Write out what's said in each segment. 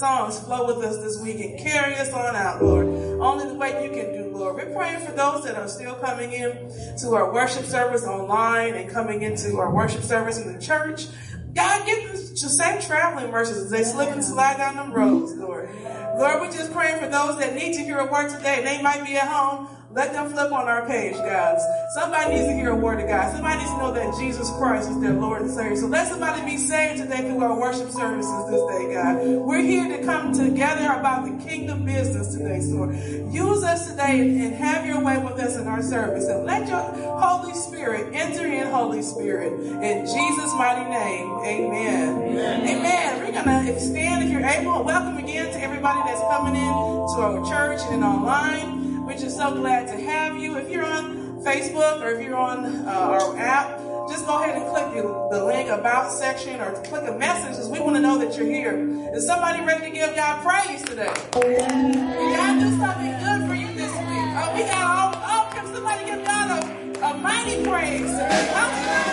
songs flow with us this week and carry us on out, Lord. Only the way you can do, Lord. We're praying for those that are still coming in to our worship service online and coming into our worship service in the church. God, give them just safe traveling mercies as they slip and slide down them roads, Lord. Lord, we're just praying for those that need to hear a word today. They might be at home let them flip on our page, guys. Somebody needs to hear a word of God. Somebody needs to know that Jesus Christ is their Lord and Savior. So let somebody be saved today through our worship services this day, God. We're here to come together about the kingdom business today, Lord. Use us today and have your way with us in our service. And let your Holy Spirit enter in, Holy Spirit. In Jesus' mighty name, amen. Amen. amen. We're going to extend, if you're able, welcome again to everybody that's coming in to our church and online. We're just so glad to have you. If you're on Facebook or if you're on uh, our app, just go ahead and click the, the link about section or click a message because we want to know that you're here. Is somebody ready to give God praise today? God do something good for you this week. Oh, we got all, oh, can somebody give God a, a mighty praise today?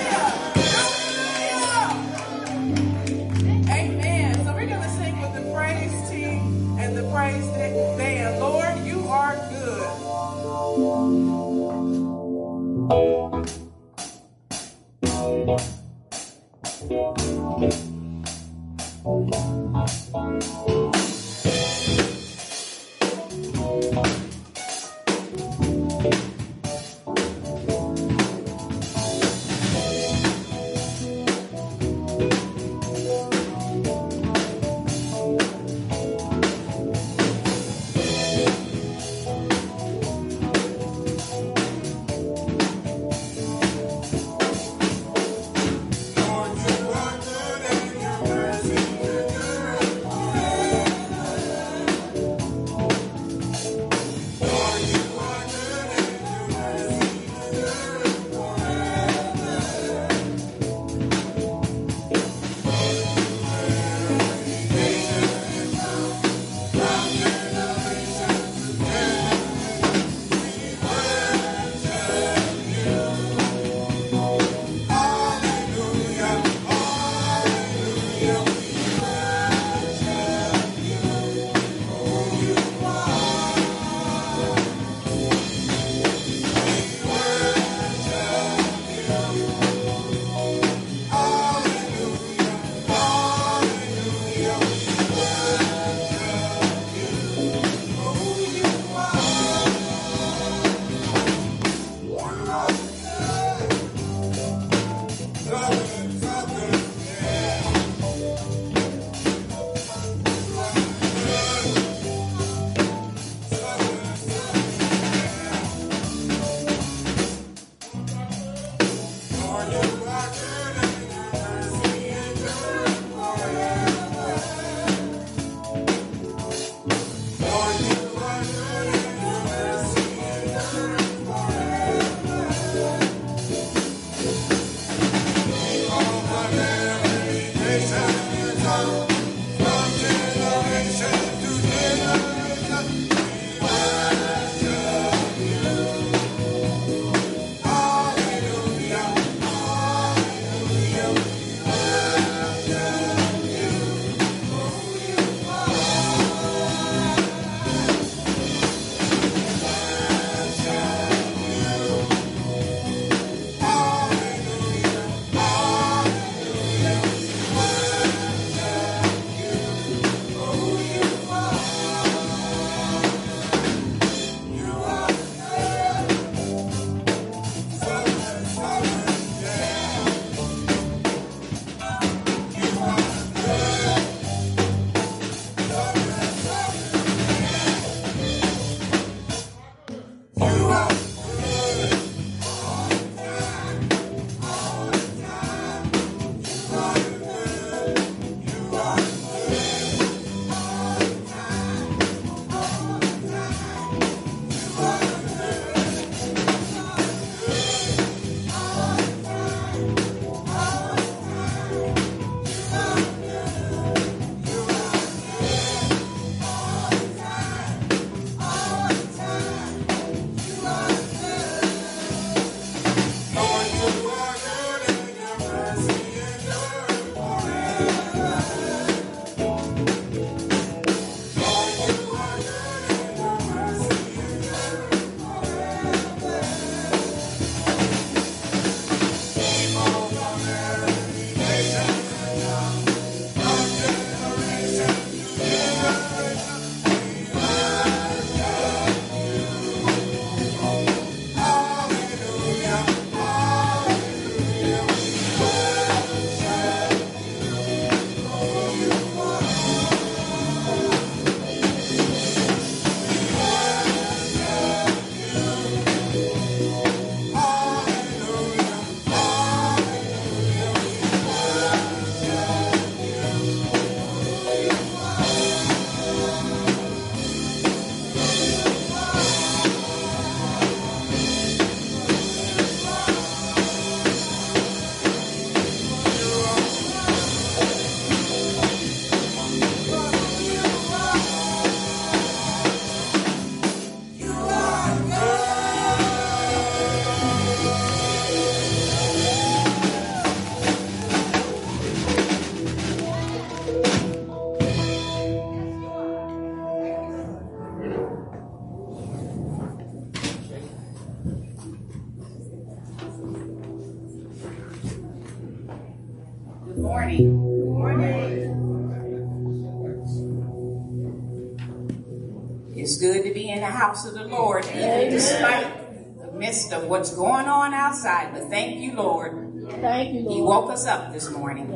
Us up this morning.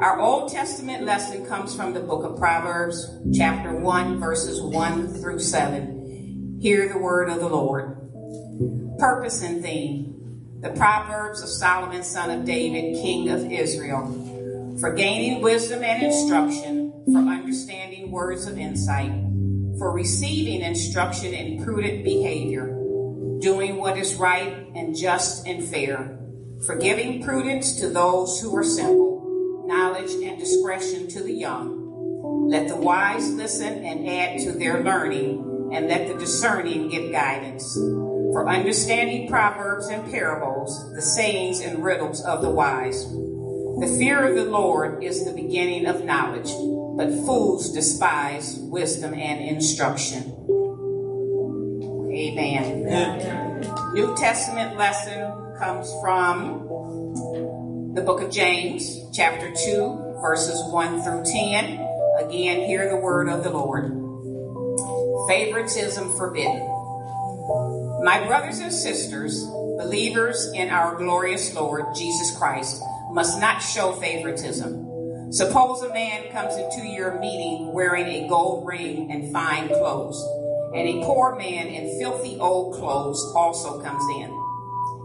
Our Old Testament lesson comes from the book of Proverbs, chapter 1, verses 1 through 7. Hear the word of the Lord. Purpose and theme the Proverbs of Solomon, son of David, king of Israel, for gaining wisdom and instruction, for understanding words of insight, for receiving instruction in prudent behavior, doing what is right and just and fair, for giving prudence to those who are simple, knowledge and discretion to the young. Let the wise listen and add to their learning, and let the discerning give guidance for understanding proverbs and parables, the sayings and riddles of the wise. The fear of the Lord is the beginning of knowledge, but fools despise wisdom and instruction. Amen. Amen. New Testament lesson comes from the book of James, chapter 2, verses 1 through 10. Again, hear the word of the Lord. Favoritism forbidden. My brothers and sisters, believers in our glorious Lord Jesus Christ, must not show favoritism. Suppose a man comes into your meeting wearing a gold ring and fine clothes, and a poor man in filthy old clothes also comes in.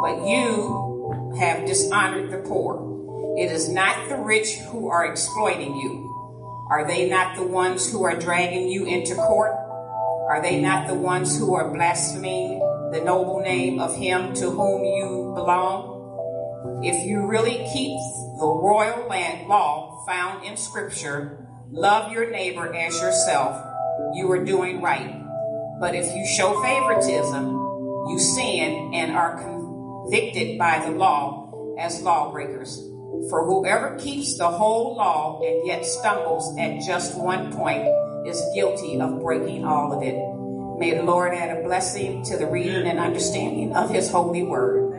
But you have dishonored the poor. It is not the rich who are exploiting you. Are they not the ones who are dragging you into court? Are they not the ones who are blaspheming the noble name of him to whom you belong? If you really keep the royal land law found in scripture, love your neighbor as yourself, you are doing right. But if you show favoritism, you sin and are convicted by the law as lawbreakers. For whoever keeps the whole law and yet stumbles at just one point is guilty of breaking all of it. May the Lord add a blessing to the reading and understanding of his holy word.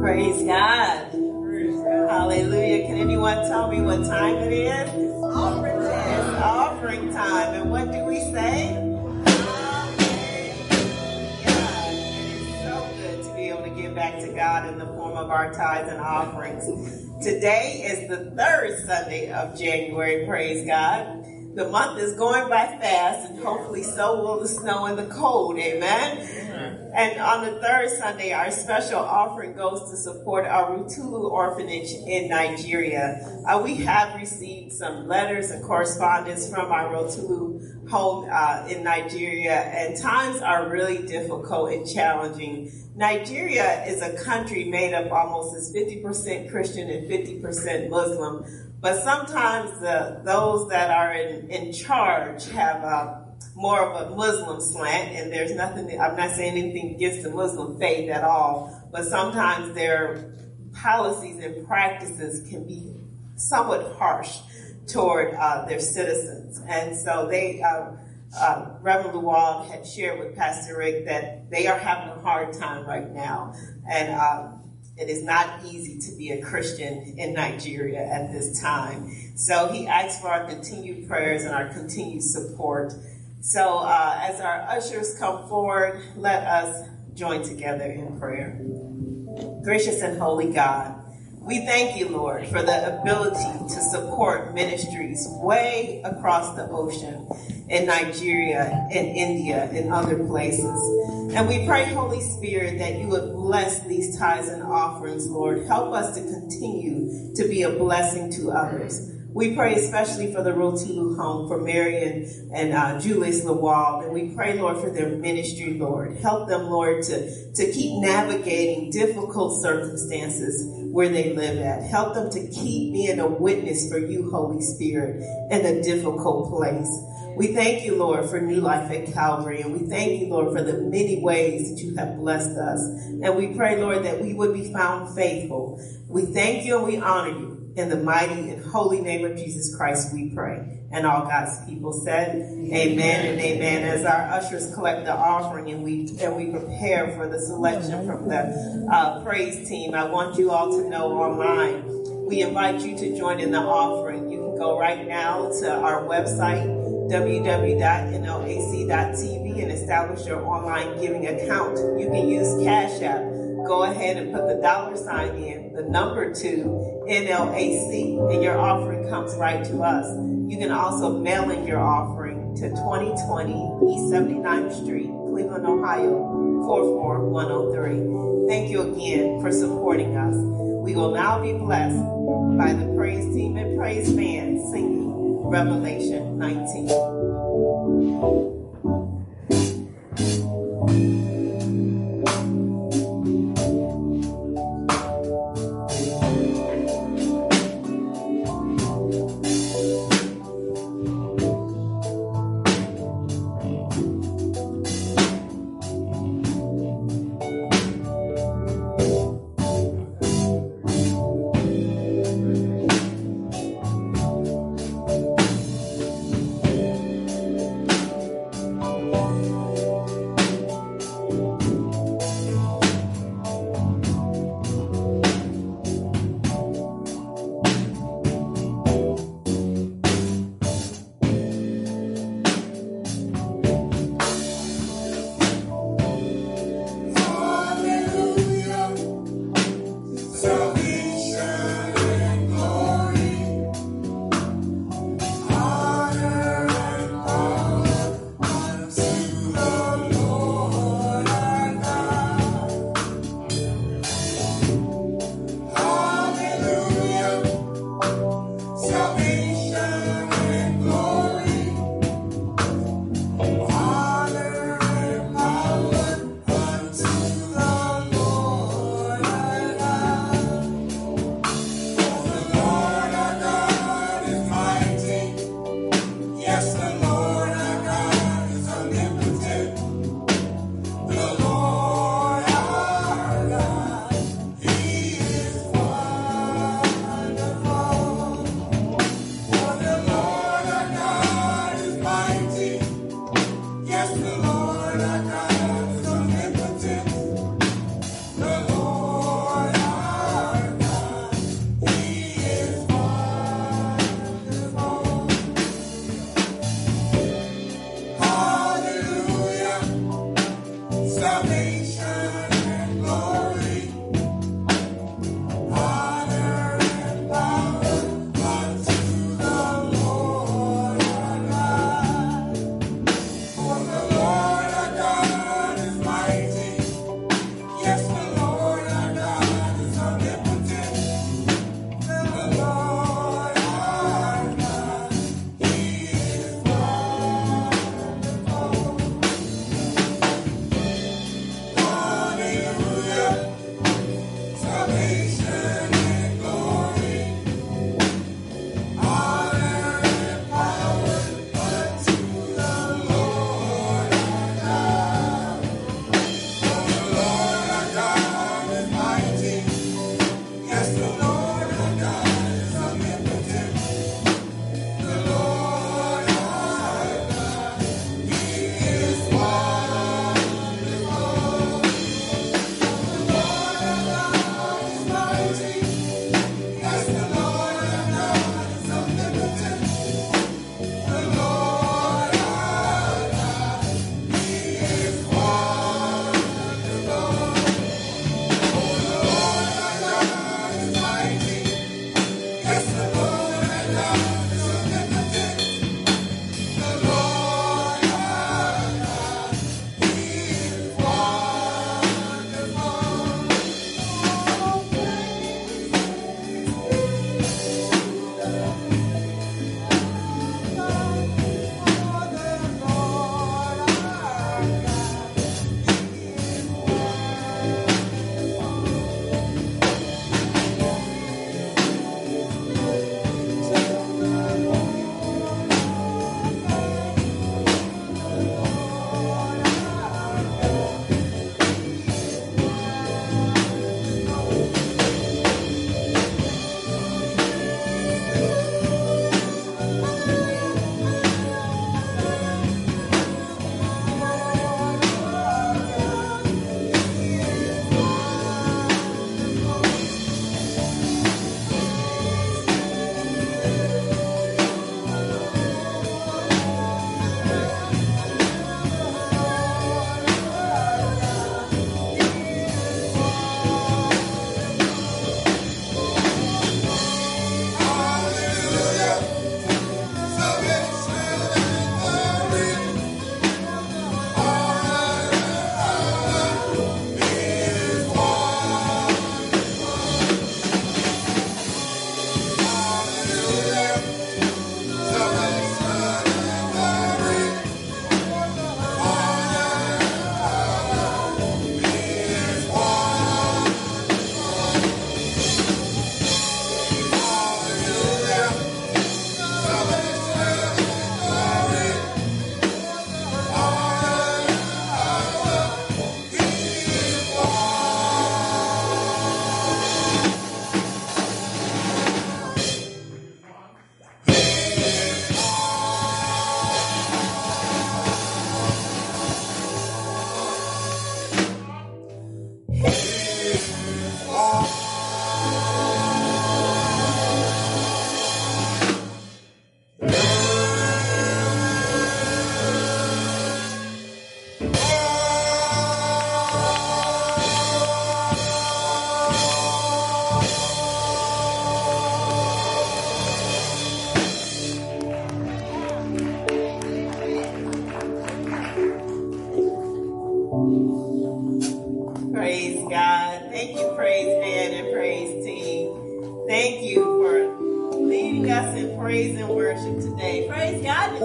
Praise God. Hallelujah. Can anyone tell me what time it is? It's offering time. It's offering time. And what do we say? Back to God in the form of our tithes and offerings. Today is the third Sunday of January, praise God. The month is going by fast, and hopefully so will the snow and the cold, amen? And on the third Sunday, our special offering goes to support our Rutulu orphanage in Nigeria. Uh, we have received some letters and correspondence from our Rutulu home uh, in Nigeria, and times are really difficult and challenging. Nigeria is a country made up almost as 50% Christian and 50% Muslim, but sometimes the, those that are in, in charge have a, more of a Muslim slant, and there's nothing, I'm not saying anything against the Muslim faith at all, but sometimes their policies and practices can be somewhat harsh toward uh, their citizens. And so they, uh, uh, Reverend Lawal had shared with Pastor Rick that they are having a hard time right now. And um, it is not easy to be a Christian in Nigeria at this time. So he asks for our continued prayers and our continued support. So uh, as our ushers come forward, let us join together in prayer. Gracious and holy God, we thank you, Lord, for the ability to support ministries way across the ocean in Nigeria, in India, in other places. And we pray, Holy Spirit, that you would bless these tithes and offerings, Lord. Help us to continue to be a blessing to others. We pray especially for the Rotulu home, for Marion and, and uh, Julius Lawal. And we pray, Lord, for their ministry, Lord. Help them, Lord, to, to keep navigating difficult circumstances where they live at. Help them to keep being a witness for you, Holy Spirit, in a difficult place. We thank you, Lord, for new life at Calvary. And we thank you, Lord, for the many ways that you have blessed us. And we pray, Lord, that we would be found faithful. We thank you and we honor you. In the mighty and holy name of Jesus Christ, we pray. And all God's people said, Amen and Amen. As our ushers collect the offering and we and we prepare for the selection from the uh, praise team, I want you all to know online. We invite you to join in the offering. You can go right now to our website www.nlac.tv and establish your online giving account. You can use Cash App. Go ahead and put the dollar sign in, the number two, NLAC, and your offering comes right to us. You can also mail in your offering to 2020 East 79th Street, Cleveland, Ohio, 44103. Thank you again for supporting us. We will now be blessed by the praise team and praise band singing Revelation 19.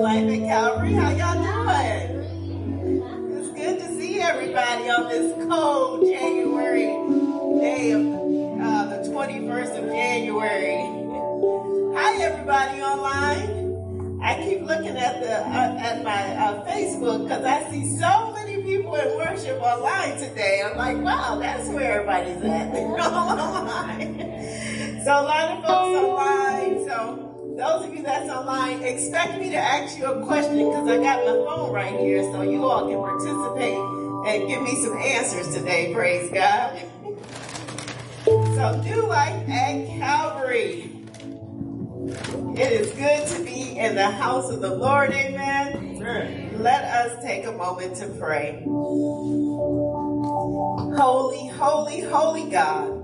Life at Calvary. How y'all doing? It's good to see everybody on this cold January day of uh, the 21st of January. Hi, everybody online. I keep looking at the uh, at my uh, Facebook because I see so many people in worship online today. I'm like, wow, that's where everybody's at. They're all online. So a lot of folks online. Those of you that's online, expect me to ask you a question because I got my phone right here so you all can participate and give me some answers today. Praise God. So do life at Calvary. It is good to be in the house of the Lord. Amen. Let us take a moment to pray. Holy, holy, holy God.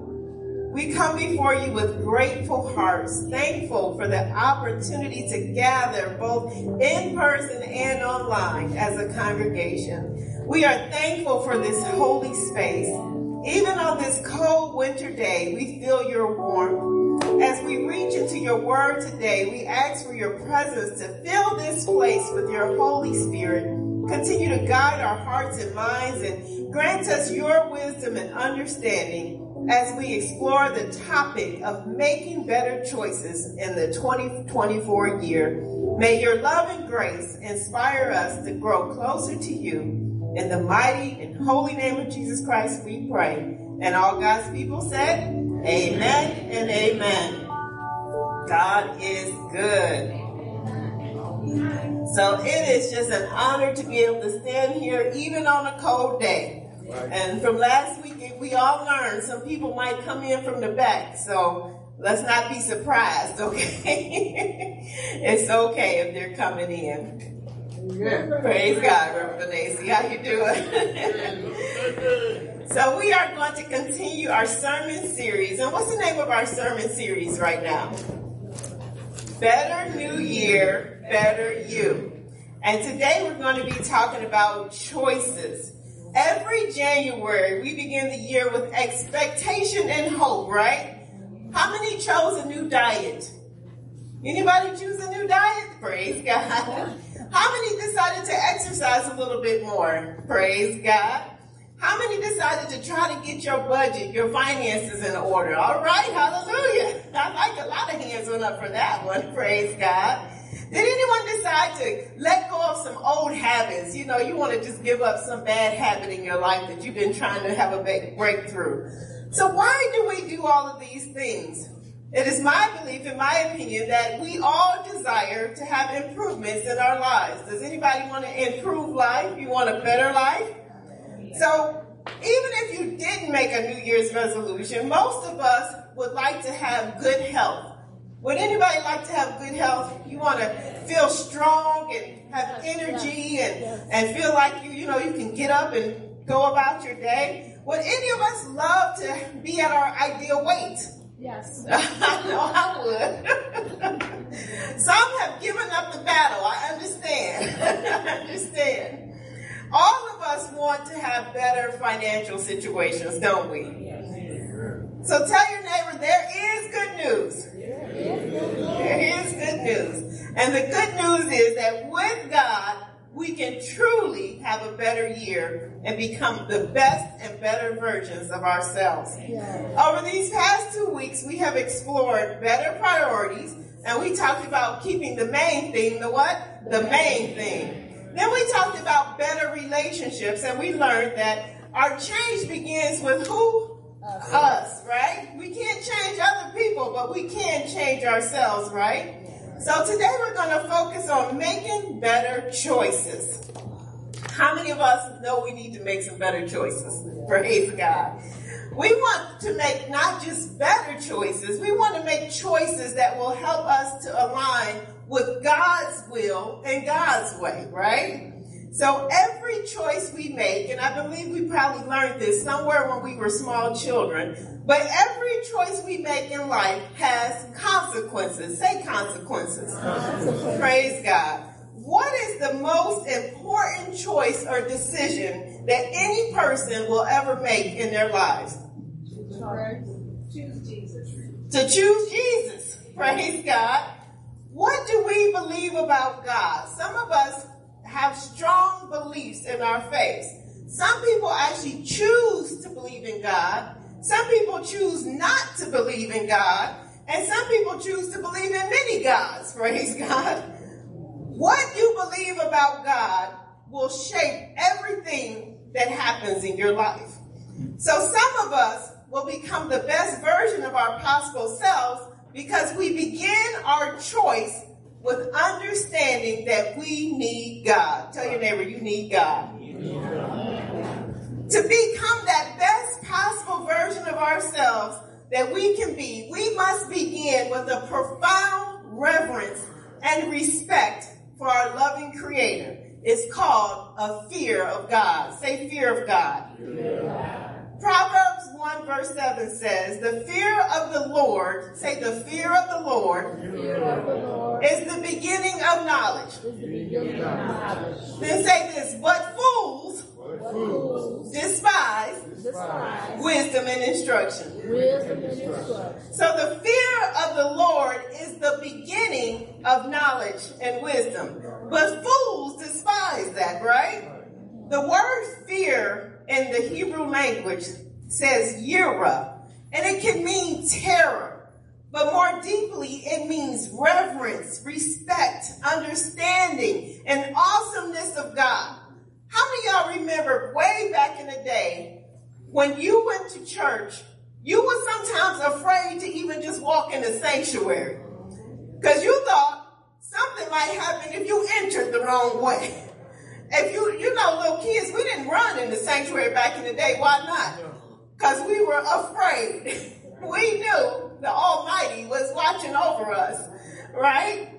We come before you with grateful hearts, thankful for the opportunity to gather both in person and online as a congregation. We are thankful for this holy space. Even on this cold winter day, we feel your warmth. As we reach into your word today, we ask for your presence to fill this place with your Holy Spirit. Continue to guide our hearts and minds and grant us your wisdom and understanding as we explore the topic of making better choices in the 2024 year. May your love and grace inspire us to grow closer to you. In the mighty and holy name of Jesus Christ, we pray. And all God's people said, Amen and Amen. God is good. So it is just an honor to be able to stand here even on a cold day. And from last week, we all learned some people might come in from the back. So let's not be surprised, okay? it's okay if they're coming in. Yeah. Praise God, Reverend Nancy. How you doing? so we are going to continue our sermon series. And what's the name of our sermon series right now? Better New Year, Better You. And today we're going to be talking about choices. Every January, we begin the year with expectation and hope, right? How many chose a new diet? Anybody choose a new diet? Praise God. How many decided to exercise a little bit more? Praise God. How many decided to try to get your budget, your finances in order? All right, hallelujah. I like a lot of hands went up for that one. Praise God. Did anyone decide to let go of some old habits? You know, you want to just give up some bad habit in your life that you've been trying to have a big breakthrough. So why do we do all of these things? It is my belief, in my opinion, that we all desire to have improvements in our lives. Does anybody want to improve life? You want a better life? So even if you didn't make a New Year's resolution, most of us would like to have good health. Would anybody like to have good health? You want to feel strong and have energy and, and feel like you, you know, you can get up and go about your day. Would any of us love to be at our ideal weight? Yes. I know I would. Some have given up the battle. I understand. I understand. All of us want to have better financial situations, don't we? So tell your neighbor there is good news. There is good news. And the good news is that with God, we can truly have a better year and become the best and better versions of ourselves. Over these past two weeks, we have explored better priorities and we talked about keeping the main thing, the what? The main thing. Then we talked about better relationships and we learned that our change begins with who? Us. Us, right? We can't change other people, but we can change ourselves, right? So today we're going to focus on making better choices. How many of us know we need to make some better choices? Praise God. We want to make not just better choices, we want to make choices that will help us to align with God's will and God's way, right? So every choice we make, and I believe we probably learned this somewhere when we were small children, but every choice we make in life has consequences. Say consequences. consequences. Praise God. What is the most important choice or decision that any person will ever make in their lives? Choose Jesus. To choose Jesus. Praise God. what do we believe about God? Some of us have strong beliefs in our faith. Some people actually choose to believe in God. Some people choose not to believe in God. And some people choose to believe in many gods. Praise God. What you believe about God will shape everything that happens in your life. So some of us will become the best version of our possible selves because we begin our choice with understanding that we need God. Tell your neighbor, you need God. To become that best possible version of ourselves that we can be, we must begin with a profound reverence and respect for our loving creator. It's called a fear of God. Say fear of God. Yeah. Proverbs 1 verse 7 says, the fear of the Lord, say the fear of the Lord, is the beginning of knowledge. Then say this, but fools, despise, wisdom and instruction. So the fear of the Lord is the beginning of knowledge and wisdom. But fools despise that, right? The word fear in the Hebrew language says yira, and it can mean terror, but more deeply it means reverence, respect, understanding, and awesomeness of God. How many y'all remember way back in the day when you went to church, you were sometimes afraid to even just walk in the sanctuary because you thought something might happen if you entered the wrong way. If you, you know, little kids, we didn't run in the sanctuary back in the day. Why not? Because we were afraid. we knew the Almighty was watching over us, right?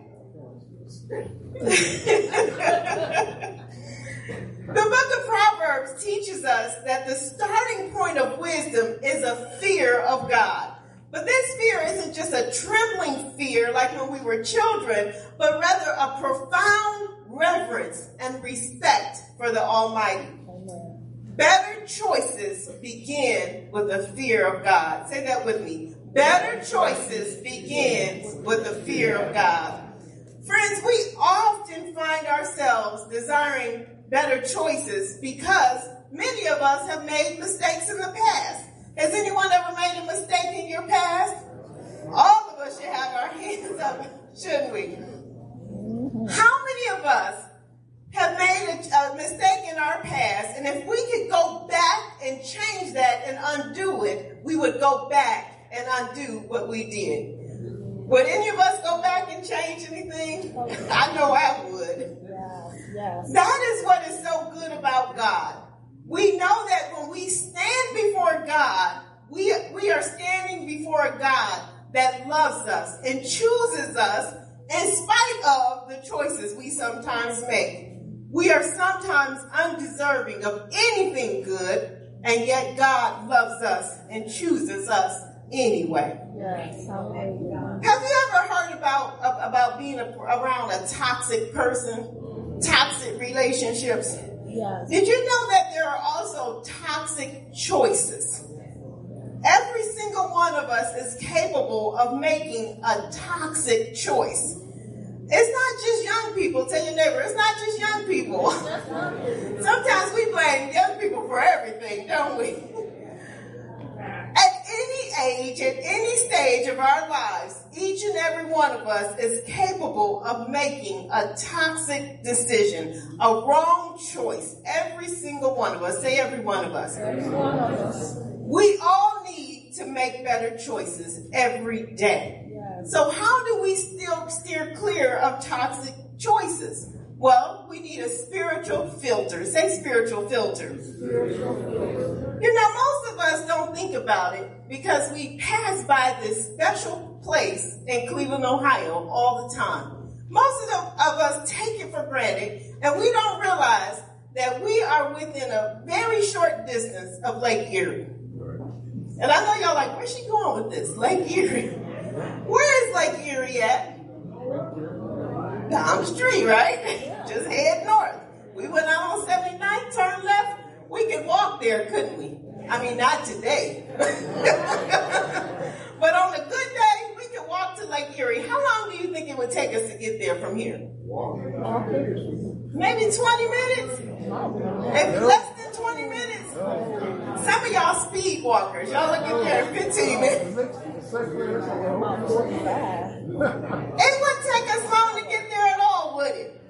The book of Proverbs teaches us that the starting point of wisdom is a fear of God. But this fear isn't just a trembling fear like when we were children, but rather a profound reverence and respect for the Almighty. Better choices begin with a fear of God. Say that with me. Better choices begins with the fear of God. Friends, we often find ourselves desiring better choices because many of us have made mistakes in the past. Has anyone ever made a mistake in your past? All of us should have our hands up, shouldn't we? How many of us have made a, a, mistake in our past, and if we could go back and change that and undo it, we would go back and undo what we did. Would any of us go back and change anything? I know I would. Yes. That is what is so good about God. We know that when we stand before God, we, we are standing before a God that loves us and chooses us in spite of the choices we sometimes make. We are sometimes undeserving of anything good, and yet God loves us and chooses us anyway. Yes. Have you ever heard about about being around a toxic person, toxic relationships? Yes. Did you know that there are also toxic choices? Every single one of us is capable of making a toxic choice. It's not just young people. Tell your neighbor, it's not just young people. Sometimes we blame young people for everything, don't we? At any age, at any stage of our lives, each and every one of us is capable of making a toxic decision, a wrong choice. Every single one of us. Say every one of us. Every one of us. We all need to make better choices every day. So how do we still steer clear of toxic choices? Well, we need a spiritual filter. Say spiritual filter. You know, most of us don't think about it because we pass by this special place in Cleveland, Ohio all the time. Most of, the, of us take it for granted and we don't realize that we are within a very short distance of Lake Erie. And I know y'all like, where's she going with this? Lake Erie. Where is Lake Erie at? Down the street, right? Just head north. We went out on 79, turn left. We could walk there, couldn't we? I mean, not today. but on a good day, we could walk to Lake Erie, how long do you think it would take us to get there from here? Maybe 20 minutes? If less than 20 minutes? Some of y'all speed walkers. Y'all look at there in 15 minutes. It wouldn't take us long to get there at all, would it?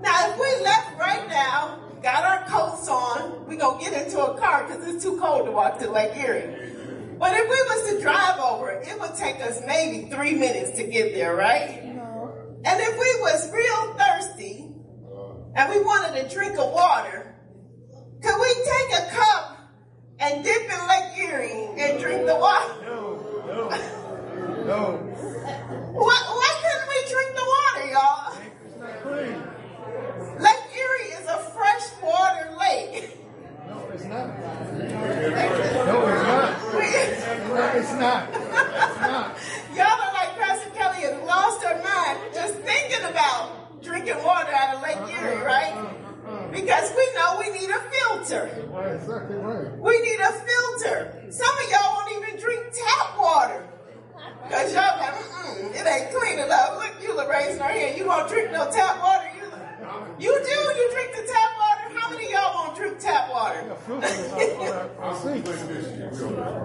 Now, if we left right now, got our coats on, we gonna get into a car because it's too cold to walk to Lake Erie. But if we was to drive over, it would take us maybe three minutes to get there, right? And if we was real thirsty and we wanted a drink of water, could we take a cup and dip in Lake Erie and drink the water? No, no, no. Why, why couldn't we drink the water, y'all? It's not clean. Lake Erie is a freshwater lake. No, it's not. No, it's not. It's not. It's not. Y'all are like Pastor Kellie has lost her mind just thinking about drinking water out of Lake Erie, uh-huh. right? Uh-huh. Because we know we need a filter. We need a filter. Some of y'all won't even drink tap water. Because y'all like, it ain't clean enough. Look, you're raising her hand. You won't drink no tap water. You, do? You drink the tap water? How many of y'all won't drink tap water?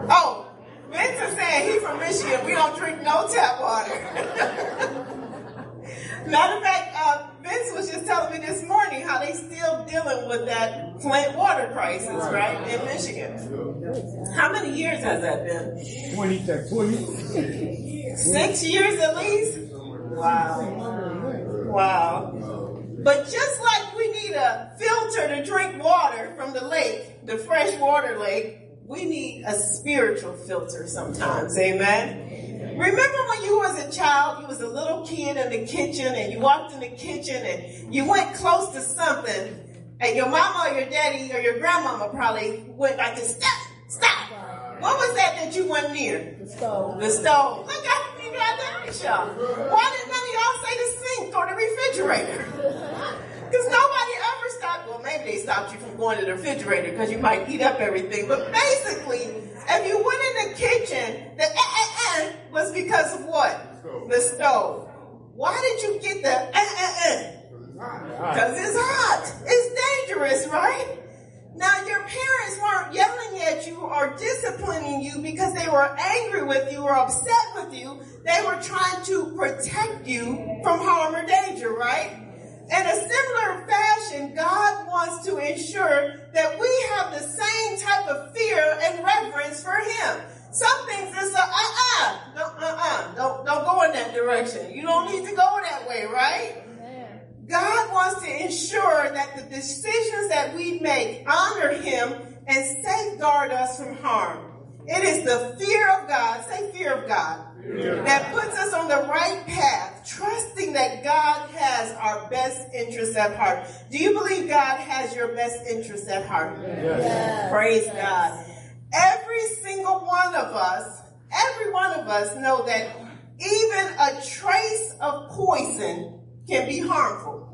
Oh, Vince is saying he from Michigan. We don't drink no tap water. Matter of fact, uh, Vince was just telling me this morning how they still dealing with that Flint water crisis, right, in Michigan. How many years has that been? 20 20. Six years at least? Wow. Wow. But just like we need a filter to drink water from the lake, the fresh water lake, we need a spiritual filter sometimes. Amen. Remember when you was a child, you was a little kid in the kitchen and you walked in the kitchen and you went close to something and your mama or your daddy or your grandmama probably went like this, stop, stop. What was that that you went near? The stove. The stove. Look how you got that shot. Why did none of y'all say the sink or the refrigerator? Because nobody ever stopped. Well, maybe they stopped you from going to the refrigerator because you might heat up everything. But basically, if you went in the kitchen, the eh, eh, eh was because of what? The stove. Why did you get the eh, eh, eh? Because it's hot. It's dangerous, right? Now, your parents weren't yelling at you or disciplining you because they were angry with you or upset with you. They were trying to protect you from harm or danger, right? In a similar fashion, God wants to ensure that we have the same type of fear and reverence for Him. Some things it's a uh-uh, don't, uh-uh, don't, don't go in that direction. You don't need to go that way, right? God wants to ensure that the decisions that we make honor Him and safeguard us from harm. It is the fear of God, say fear of God, that puts us on the right path, trusting that God has our best interests at heart. Do you believe God has your best interests at heart? Yes. Praise God. Every single one of us, every one of us know that even a trace of poison can be harmful.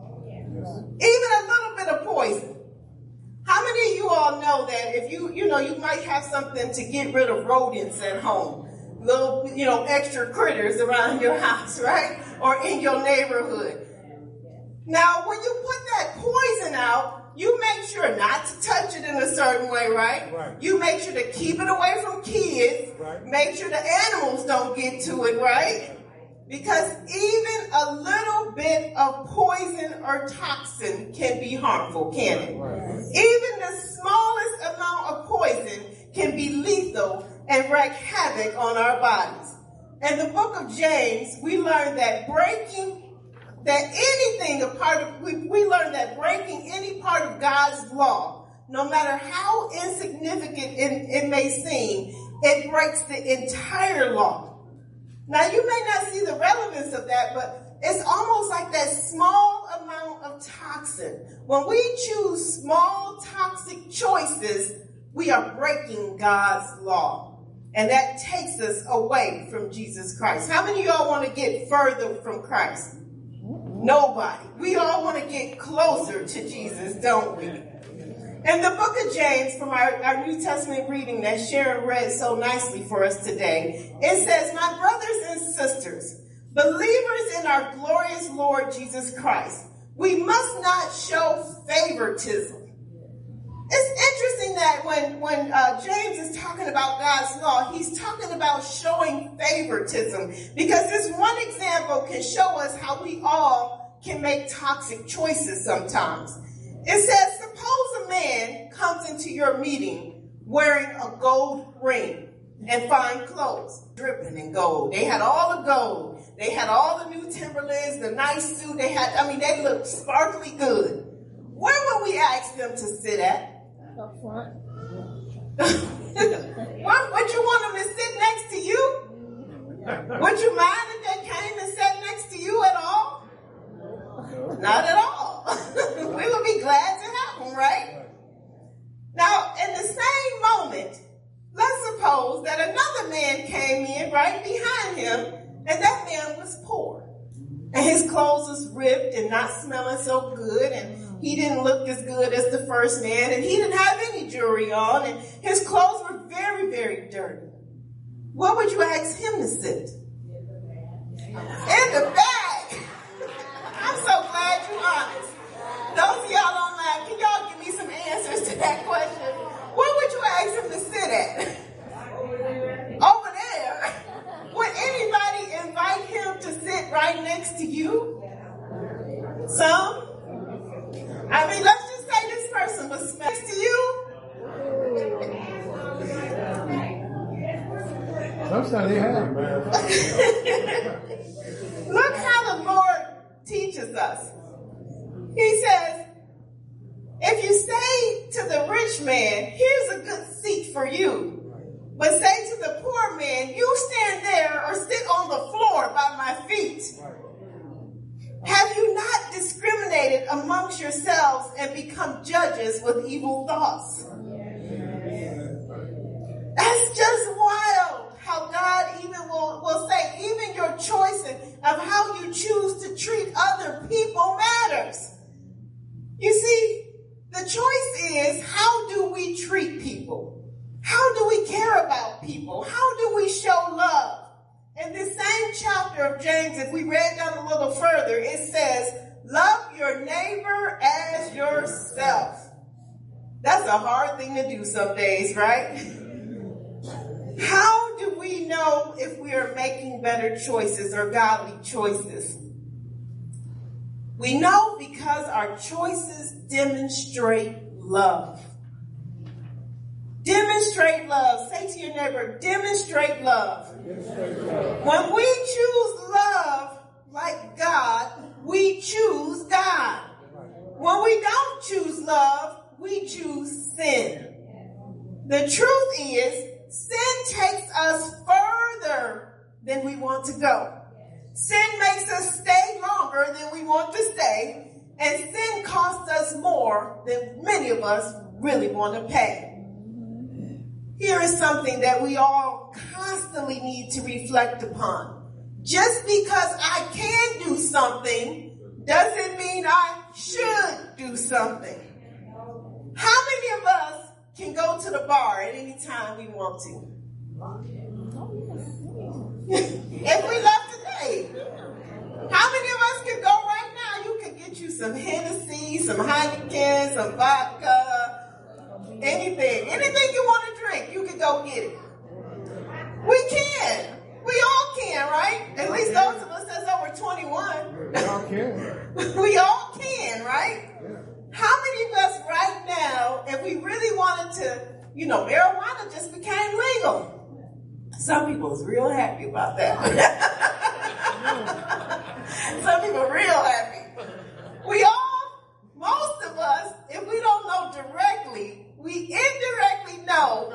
Even a little bit of poison. How many of you all know that if you, you know, you might have something to get rid of rodents at home? Little, you know, extra critters around your house, right? Or in your neighborhood. Now, when you put that poison out, you make sure not to touch it in a certain way, right? Right. You make sure to keep it away from kids. Right. Make sure the animals don't get to it, right? Because even a little bit of poison or toxin can be harmful, can it? Even the smallest amount of poison can be lethal and wreak havoc on our bodies. In the book of James, we learn that breaking that anything a part of we, we learn that breaking any part of God's law, no matter how insignificant it, it may seem, it breaks the entire law. Now you may not see the relevance of that, but it's almost like that small amount of toxin. When we choose small toxic choices, we are breaking God's law. And that takes us away from Jesus Christ. How many of y'all want to get further from Christ? Nobody. We all want to get closer to Jesus, don't we? In the book of James, from our, our New Testament reading that Sharon read so nicely for us today, it says, My brothers and sisters, believers in our glorious Lord Jesus Christ, we must not show favoritism. It's interesting that when, when uh, James is talking about God's law, he's talking about showing favoritism because this one example can show us how we all can make toxic choices sometimes. It says, man comes into your meeting wearing a gold ring and fine clothes, dripping in gold. They had all the gold. They had all the new Timberlands, the nice suit. They had, I mean, they looked sparkly good. Where would we ask them to sit at? Up front. what, would you want them to sit next to you? Would you mind if they came and sat next to you at all? Not at all. we would be glad to have them, right? Now, in the same moment, let's suppose that another man came in right behind him, and that man was poor. And his clothes was ripped and not smelling so good, and he didn't look as good as the first man, and he didn't have any jewelry on, and his clothes were very, very dirty. What would you ask him to sit? In the back. I'm so glad you're honest. Those of y'all online, can y'all give me some answers to that question? Where would you ask him to? Over there. Would anybody invite him to sit right next to you? Some? I mean, let's just say this person was next to you. Sometimes they have. Look how the Lord teaches us. He says, if you say to the rich man, here's a good seat for you, but say to the poor man, you stand there or sit on the floor by my feet. Have you not discriminated amongst yourselves and become judges with evil thoughts? That's just wild how God even will, will say, even your choice of how you choose to treat other people matters. You see, the choice is how do we treat people? How do we care about people? How do we show love? In this same chapter of James, if we read down a little further, it says, love your neighbor as yourself. That's a hard thing to do some days, right? How do we know if we are making better choices or godly choices? We know because our choices demonstrate love. Demonstrate love. Say to your neighbor, demonstrate love. When we choose love like God, we choose God. When we don't choose love, we choose sin. The truth is, sin takes us further than we want to go. Sin makes us stay longer than we want to stay, and sin costs us more than many of us really want to pay. Here is something that we all constantly need to reflect upon. Just because I can do something doesn't mean I should do something. How many of us can go to the bar at any time we want to? if we today, how many of us can go right now? You can get you some Hennessy, some Heineken, some vodka, anything. Anything you want to drink, you can go get it. We can. We all can, right? At least those of us that's over 21. We all can. we all can, right? How many of us right now, if we really wanted to, you know, marijuana just became legal. Some people is real happy about that. Some people real happy. We all, most of us, if we don't know directly, we indirectly know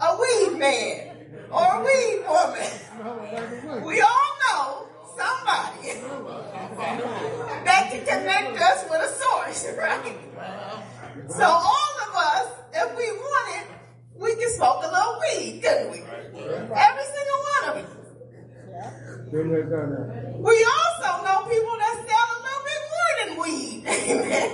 a weed man or a weed woman. We all know somebody that can connect us with a source, right? So all of us, if we wanted, we can smoke a little weed, couldn't we? Every single one of us. Been there, done that. We also know people that sell a little bit more than weed. Amen.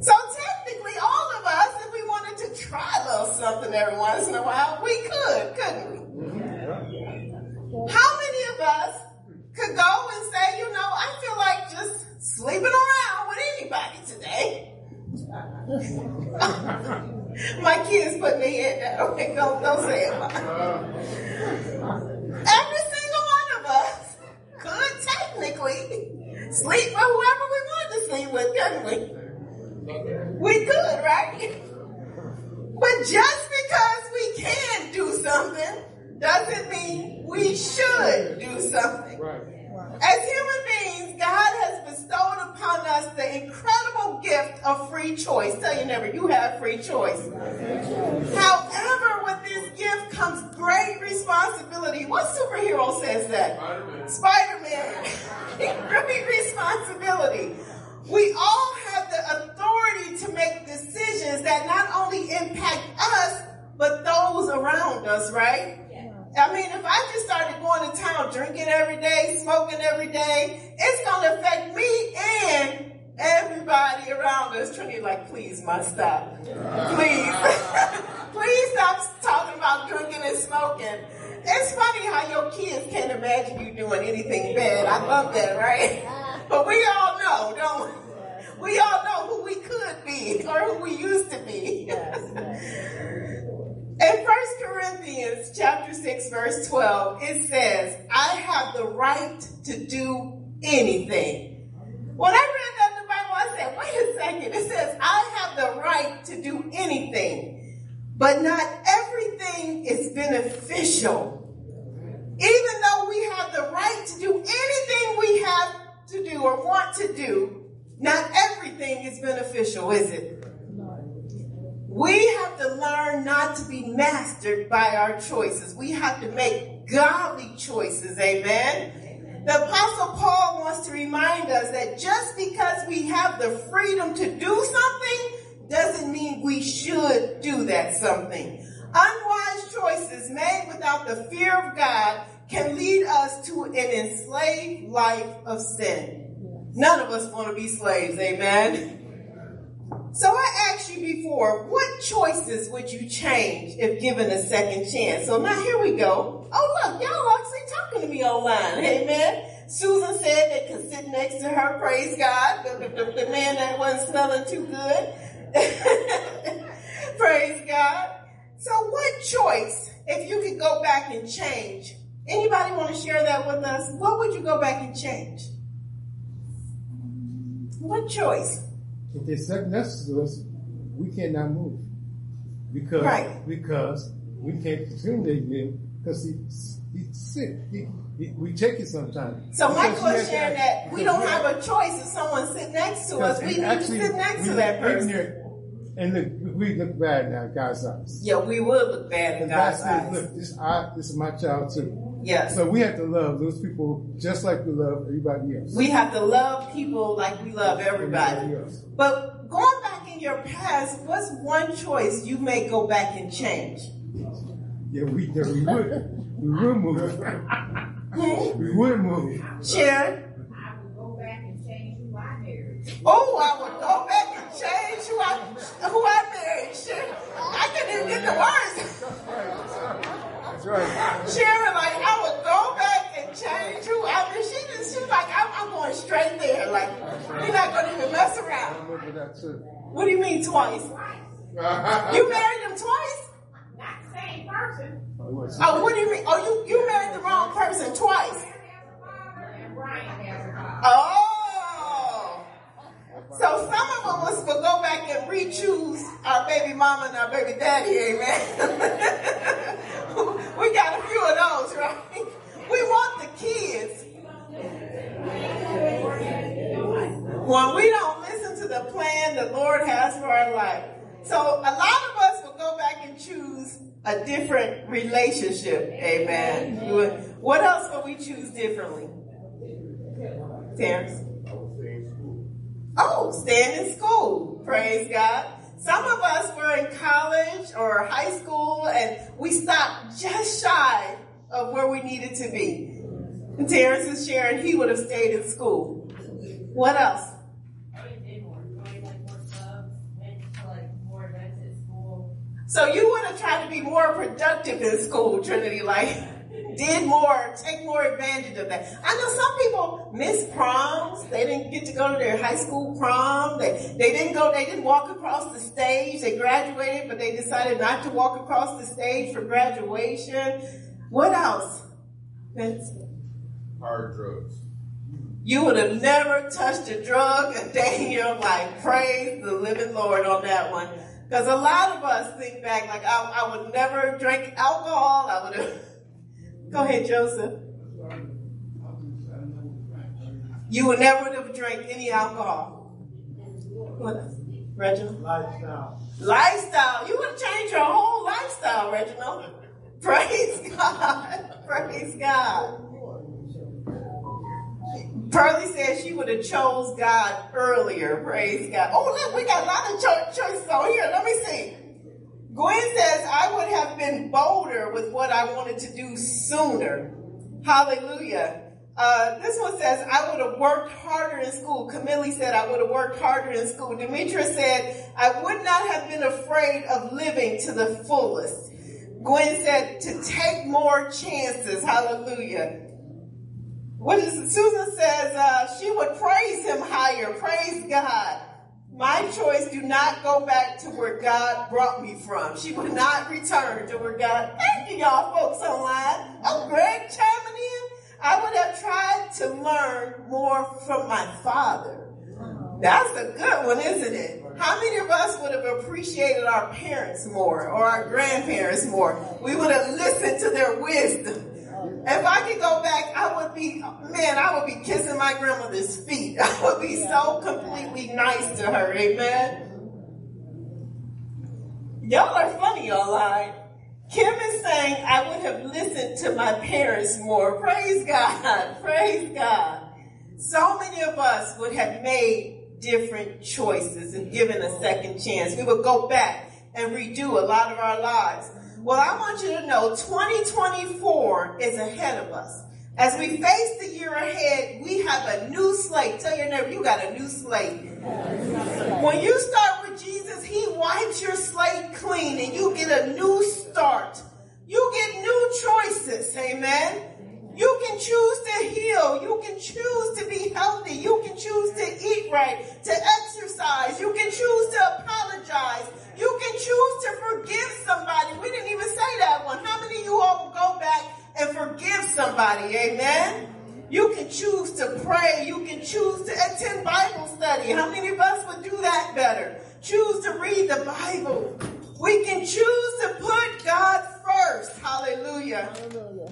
So technically, all of us, if we wanted to try a little something every once in a while. We could, couldn't we? Mm-hmm. How many of us could go and say, you know, I feel like just sleeping around with anybody today? My kids put me in that. Okay, don't, don't say it. Uh. Every single one of us could technically sleep with whoever we wanted to sleep with, couldn't we? We could, right? But just because we can do something doesn't mean we should do something. Right. As human beings, God has bestowed upon us the incredible gift of free choice. Tell your neighbor, you have free choice. However, with this gift comes great responsibility. What superhero says that? Spider-Man. great responsibility. We all have the authority to make decisions that not only impact us, but those around us, right? I mean, if I just started going to town drinking every day, smoking every day, it's going to affect me and everybody around us. Trinity, like, please, must stop. Please. please stop talking about drinking and smoking. It's funny how your kids can't imagine you doing anything bad. I love that, right? But we all know, don't we? We all know who we could be or who we used to be. In 1 Corinthians chapter 6 verse 12, it says, I have the right to do anything. When I read that in the Bible, I said, wait a second. It says, I have the right to do anything, but not everything is beneficial. Even though we have the right to do anything we have to do or want to do, not everything is beneficial, is it? We have to learn not to be mastered by our choices. We have to make godly choices. Amen. The apostle Paul wants to remind us that just because we have the freedom to do something doesn't mean we should do that something. Unwise choices made without the fear of God can lead us to an enslaved life of sin. None of us want to be slaves. Amen. So I asked you before, what choices would you change if given a second chance? So now here we go. Oh look, y'all are actually talking to me online. Amen. Susan said they could sit next to her, praise God. The, the, the man that wasn't smelling too good. praise God. So what choice, if you could go back and change, anybody want to share that with us? What would you go back and change? What choice? If they sit next to us, we cannot move because Right. because we can't discriminate him because he, he's sick. He, he, we take it sometimes. So Because Michael is sharing to- that we don't have a choice if someone sit next to us. We need actually, to sit next to that person. ignorant, And look, we look bad our God's eyes. Yeah, we would look bad in God's says, eyes. look, this, I, this is my child too. Yes. So we have to love those people just like we love everybody else. We have to love people like we love everybody. Everybody else. But going back in your past, what's one choice you may go back and change? Yeah, we, yeah, we would. We would move. Hmm? We would move. Sharon? I would go back and change who I married. Oh, I would go back and change who I who I married. Sharon, I couldn't even get the words. That's right. Sharon, like I would go back and change who I mean, she just she's like I'm, I'm going straight there. Like you're not gonna even mess around. I remember that too. What do you mean twice? You married him twice? Not the same person. Oh, what oh, do you mean? Oh, you you married the wrong person twice. And Brian has a father. Oh. So some of us will go back and re-choose our baby mama and our baby daddy, amen. we got a few of those, right? We want the kids. When we don't listen to the plan the Lord has for our life. So a lot of us will go back and choose a different relationship, amen. Would- What else will we choose differently? Terrence? Oh, staying in school. Praise God. Some of us were in college or high school and we stopped just shy of where we needed to be. And Terrence is sharing he would have stayed in school. What else? So you would have tried to be more productive in school, Trinity, like did more, take more advantage of that. I know some people miss proms. They didn't get to go to their high school prom. They, they didn't go, they didn't walk across the stage. They graduated, but they decided not to walk across the stage for graduation. What else? Vince? Hard drugs. You would have never touched a drug a day in your life. Praise the living Lord on that one. Because a lot of us think back, like, I, I would never drink alcohol. I would have. Go ahead, Joseph. You would never have drank any alcohol. What else? Reginald? Lifestyle. Lifestyle. You would have changed your whole lifestyle, Reginald. Praise God. Praise God. Pearlie said she would have chose God earlier. Praise God. Oh, look, we got a lot of cho- choices on here. Let me see. Gwen says, I would have been bolder with what I wanted to do sooner. Hallelujah. Uh, this one says, I would have worked harder in school. Camille said, I would have worked harder in school. Demetra said, I would not have been afraid of living to the fullest. Gwen said, to take more chances. Hallelujah. What is? Susan says, uh, she would praise him higher. Praise God. My choice do not go back to where God brought me from. She would not return to where God. Thank you, y'all folks online. Oh, Greg chiming in. I would have tried to learn more from my father. That's a good one, isn't it? How many of us would have appreciated our parents more or our grandparents more? We would have listened to their wisdom. If I could go back, I would be, man, I would be kissing my grandmother's feet. I would be so completely nice to her. Amen. Y'all are funny, all right. Kim is saying I would have listened to my parents more. Praise God. Praise God. So many of us would have made different choices and given a second chance. We would go back and redo a lot of our lives. Well, I want you to know 2024 is ahead of us. As we face the year ahead, we have a new slate. Tell your neighbor, you got a new slate. When you start with Jesus, He wipes your slate clean and you get a new start. You get new choices. Amen. You can choose to heal. You can choose to be healthy. You can choose to eat right, to exercise. You can choose to apologize. You can choose to forgive somebody. We didn't even say that one. How many of you all will go back and forgive somebody? Amen. You can choose to pray. You can choose to attend Bible study. How many of us would do that better? Choose to read the Bible. We can choose to put God first. Hallelujah.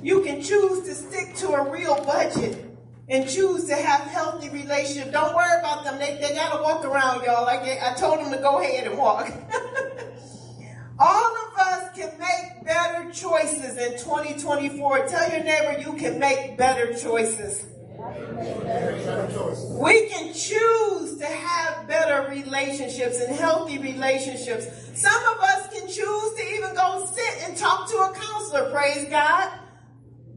You can choose to stick to a real budget and choose to have healthy relationships. Don't worry about them. They, they got to walk around, y'all. Like I told them to go ahead and walk. All of us can make better choices in 2024. Tell your neighbor you can make better choices. We can choose to have better relationships and healthy relationships. Some of us can choose to even go sit and talk to a counselor, praise God.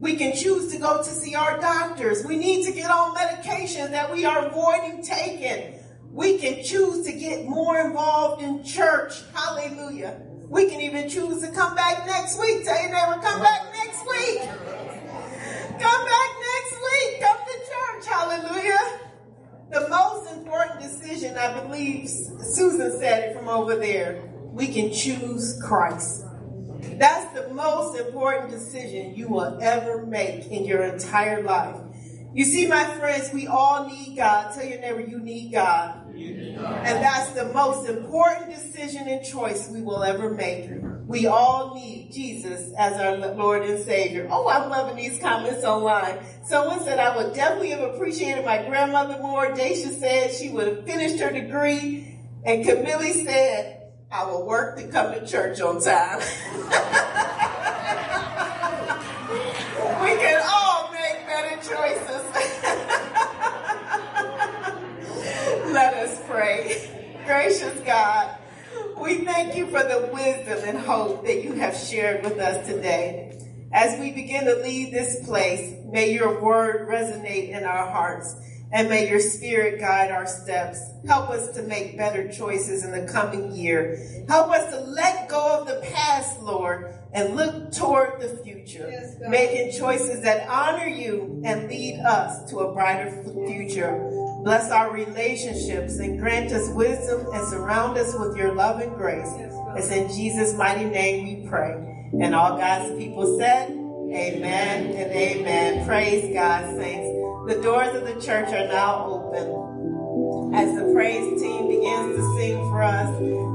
We can choose to go to see our doctors. We need to get on medication that we are avoiding taking. We can choose to get more involved in church. Hallelujah. We can even choose to come back next week. Tell your neighbor, come back next week. Come back next week. Come to church. Hallelujah. The most important decision, I believe Susan said it from over there. We can choose Christ. That's the most important decision you will ever make in your entire life. You see, my friends, we all need God. Tell your neighbor, you need God. And that's the most important decision and choice we will ever make. We all need Jesus as our Lord and Savior. Oh, I'm loving these comments online. Someone said I would definitely have appreciated my grandmother more. Daisha said she would have finished her degree. And Camille said, I will work to come to church on time. we can all make better choices. Let us pray. Gracious God, we thank you for the wisdom and hope that you have shared with us today. As we begin to leave this place, may your word resonate in our hearts and may your spirit guide our steps. Help us to make better choices in the coming year. Help us to let go of the past, Lord, and look toward the future, making choices that honor you and lead us to a brighter future. Bless our relationships and grant us wisdom and surround us with your love and grace. It's in Jesus' mighty name we pray. And all God's people said, Amen and amen. Praise God, saints. The doors of the church are now open. As the praise team begins to sing for us,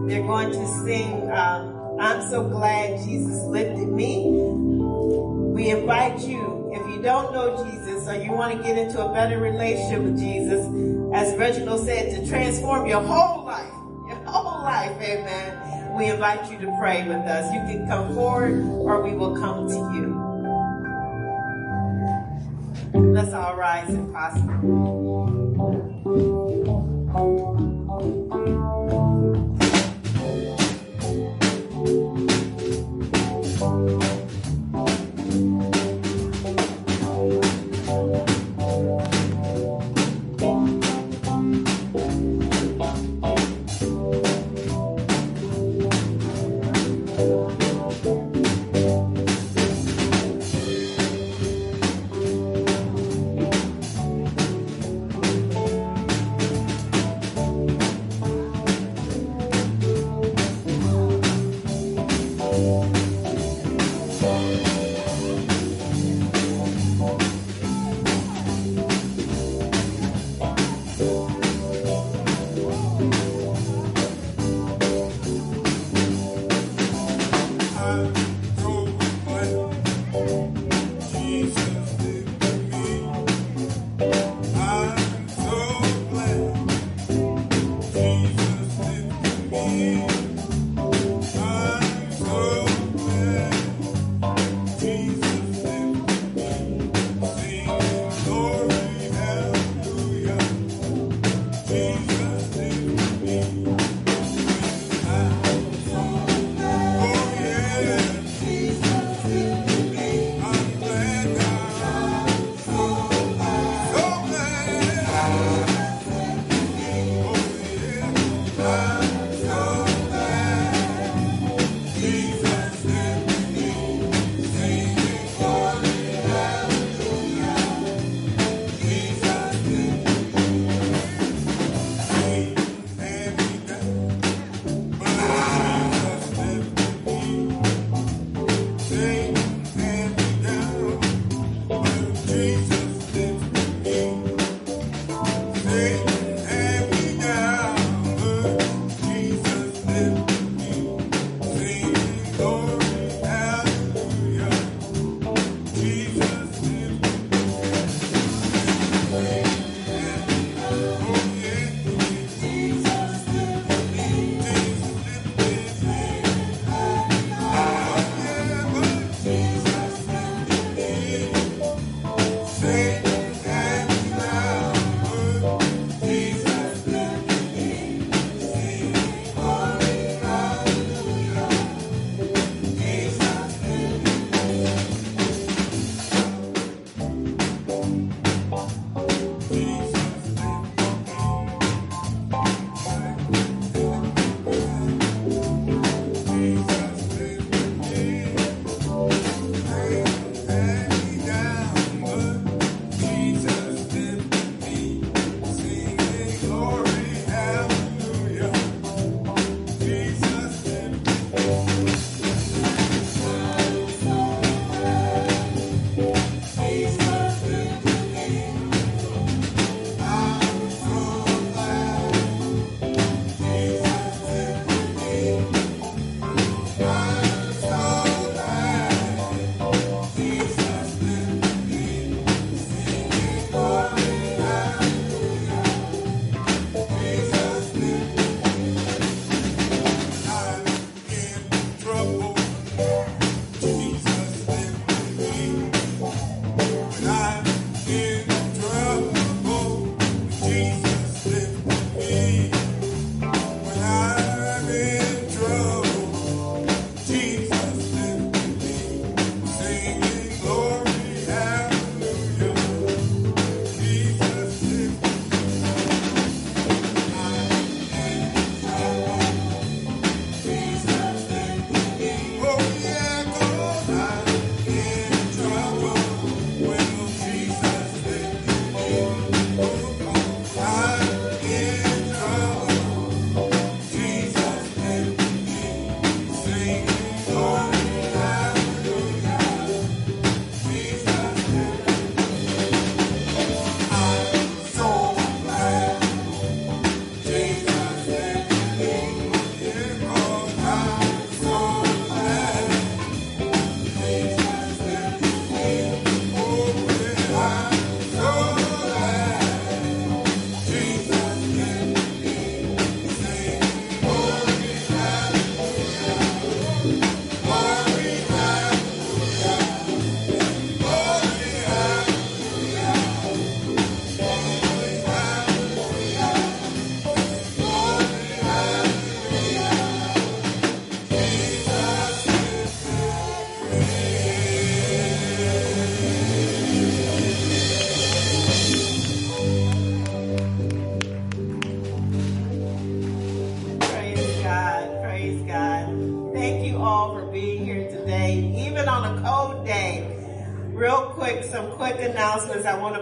they're going to sing, um, I'm so glad Jesus lifted me. We invite you, if you don't know Jesus or you want to get into a better relationship with Jesus, as Reginald said, to transform your whole life, your whole life, amen. We invite you to pray with us. You can come forward or we will come to you. Let's all rise and possible.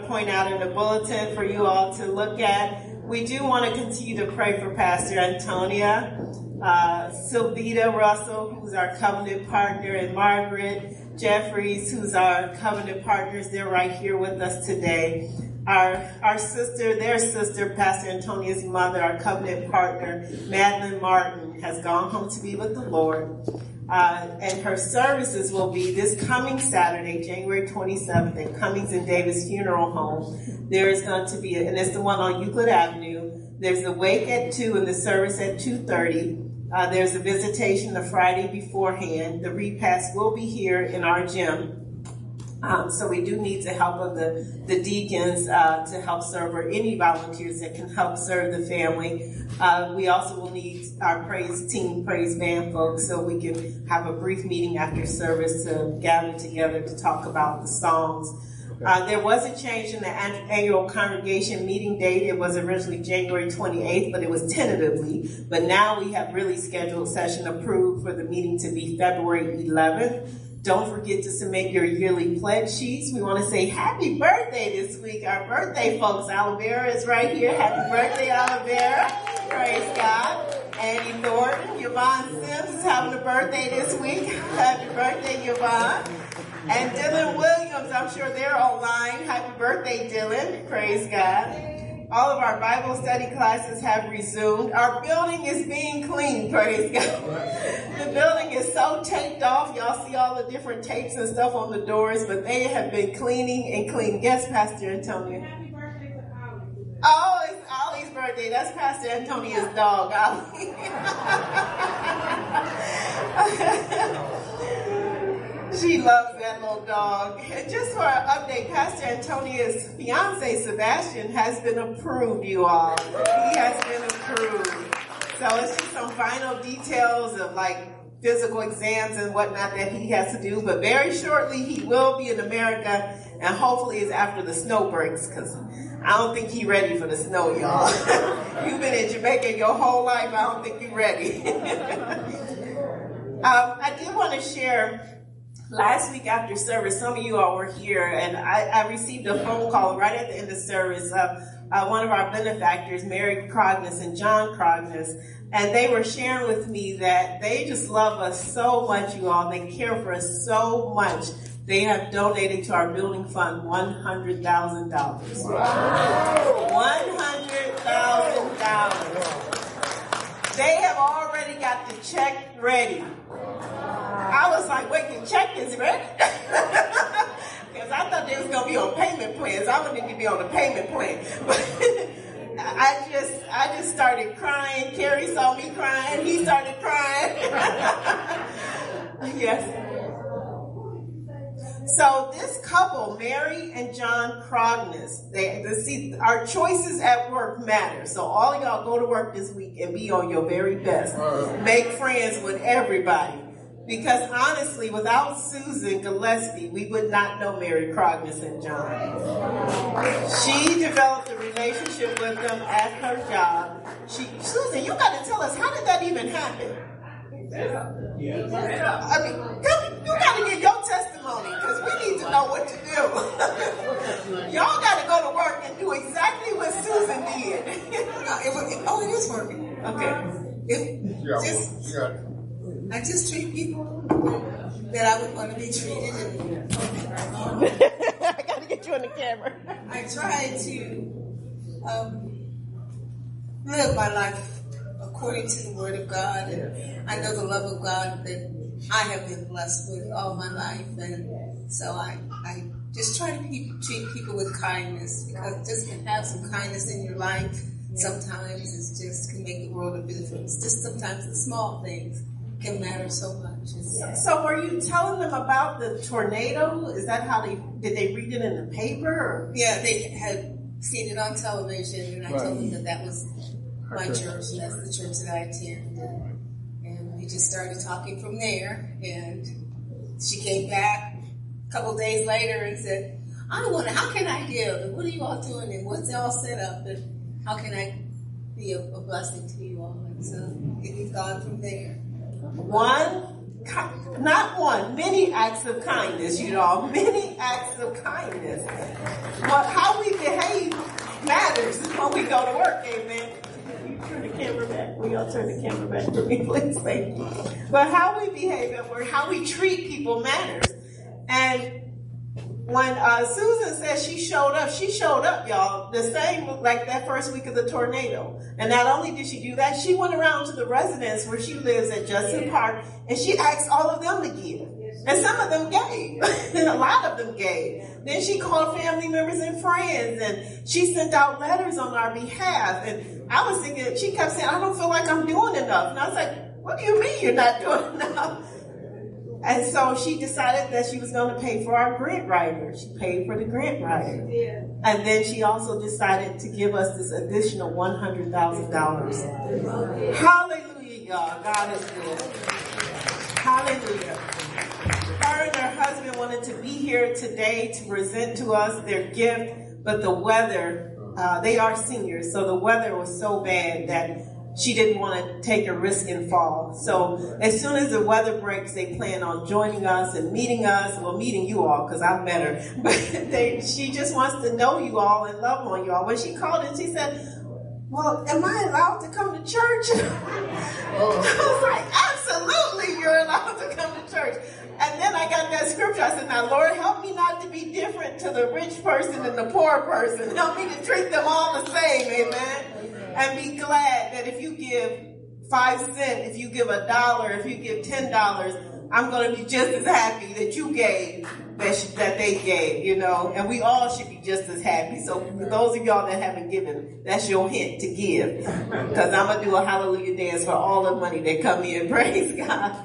Point out in the bulletin for you all to look at. We do want to continue to pray for Pastor Antonia, uh, Sylvita Russell, who's our covenant partner, and Margaret Jeffries, who's our covenant partners. They're right here with us today. Our, our sister, their sister, Pastor Antonia's mother, our covenant partner, Madeline Martin, has gone home to be with the Lord. Uh, and her services will be this coming Saturday, January 27th, at Cummings and Davis Funeral Home. There is going to be, a, and it's the one on Euclid Avenue. There's a wake at 2 and the service at 2.30. Uh, there's a visitation the Friday beforehand. The repast will be here in our gym. Um, so we do need the help of the, the deacons uh, to help serve or any volunteers that can help serve the family. Uh, we also will need our praise team, praise band folks, so we can have a brief meeting after service to gather together to talk about the songs. Uh, there was a change in the annual congregation meeting date. It was originally January 28th, but it was tentatively. But now we have really scheduled session approved for the meeting to be February 11th. Don't forget to submit your yearly pledge sheets. We want to say happy birthday this week. Our birthday folks, Olivera is right here. Happy birthday, Olivera. Praise God. Annie Thornton, Yvonne Sims is having a birthday this week. Happy birthday, Yvonne. And Dylan Williams, I'm sure they're online. Happy birthday, Dylan. Praise God. All of our Bible study classes have resumed. Our building is being cleaned, praise God. The building is so taped off. Y'all see all the different tapes and stuff on the doors, but they have been cleaning and cleaning. Yes, Pastor Antonia. Happy birthday to Ollie. Oh, it's Ollie's birthday. That's Pastor Antonia's dog, Ollie. she loves that little dog. And just for an update, Pastor Antonia's fiance, Sebastian, has been approved, you all. He has been approved. So it's just some final details of like physical exams and whatnot that he has to do. But very shortly, he will be in America, and hopefully it's after the snow breaks, because I don't think he's ready for the snow, y'all. You've been in Jamaica your whole life. I don't think you're ready. um, I did want to share. Last week after service, some of you all were here, and I, I received a phone call right at the end of service of uh, one of our benefactors, Mary Crognes and John Crognes, and they were sharing with me that they just love us so much, you all. They care for us so much. They have donated to our building fund one hundred thousand dollars. One hundred thousand dollars. They have already got the check ready. I was like, wait, the check is ready? Because I thought they was going to be on payment plans. I would need to be on a payment plan. But I just, I just started crying. Carrie saw me crying. He started crying. yes. So this couple, Mary and John Crognes, they, the, see, our choices at work matter. So all y'all go to work this week and be on your very best. Make friends with everybody. Because honestly, without Susan Gillespie, we would not know Mary Crognes and John. She developed a relationship with them at her job. She, Susan, you got to tell us how did that even happen? Yeah. I mean, come- you got to give your testimony because we need to know what to do. Y'all got to go to work and do exactly what Susan did. it was, oh, it is working. okay. It, You got just, one. You got I just treat people that I would want to be treated, I got to get you on the camera. I try to um, live my life according to the Word of God, and I know the love of God that I have been blessed with all my life, and so I, I just try to keep, treat people with kindness because just to have some kindness in your life sometimes is just can make the world a difference. Just sometimes the small things can matter so much. And So were you telling them about the tornado? Is that how they did they read it in the paper? Or? Yeah, they had seen it on television, and I told them that that was my church, and that's the church that I attend. And, and we just started talking from there. And she came back a couple days later and said, "I don't want to. How can I give? And what are you all doing? And what's all set up? And how can I be a, a blessing to you all?" And so it has gone from there. One, not one, many acts of kindness, you know, many acts of kindness. But how we behave matters when we go to work, amen. You turn the camera back. Will y'all turn the camera back for me, please? Thank you. But how we behave at work, how we treat people matters. And when uh, Susan says she showed up, she showed up, y'all, the same like that first week of the tornado. And not only did she do that, she went around to the residents where she lives at Judson Park and she asked all of them to give. And some of them gave. and a lot of them gave. Then she called family members and friends and she sent out letters on our behalf. And I was thinking, she kept saying, I don't feel like I'm doing enough. And I was like, what do you mean you're not doing enough? And so she decided that she was going to pay for our grant writer. She paid for the grant writer. And then she also decided to give us this additional $100,000. Hallelujah, y'all. God is good. Hallelujah. Her and her husband wanted to be here today to present to us their gift, but the weather, uh, they are seniors, so the weather was so bad that she didn't want to take a risk and fall. So as soon as the weather breaks, they plan on joining us and meeting us. Well, meeting you all because I've met her, but they, she just wants to know you all and love on you all. When she called and she said, "Well, am I allowed to come to church?" I was like, "Absolutely, you're allowed to come to church." And then I got that scripture. I said, "Now, Lord, help me not to be different to the rich person and the poor person. Help me to treat them all the same." Amen and be glad that if you give five cents, if you give a dollar, if you give ten dollars, I'm going to be just as happy that you gave that sh- that they gave, you know. And we all should be just as happy. So for those of y'all that haven't given, that's your hint to give, because I'm gonna do a hallelujah dance for all the money that come in. Praise God.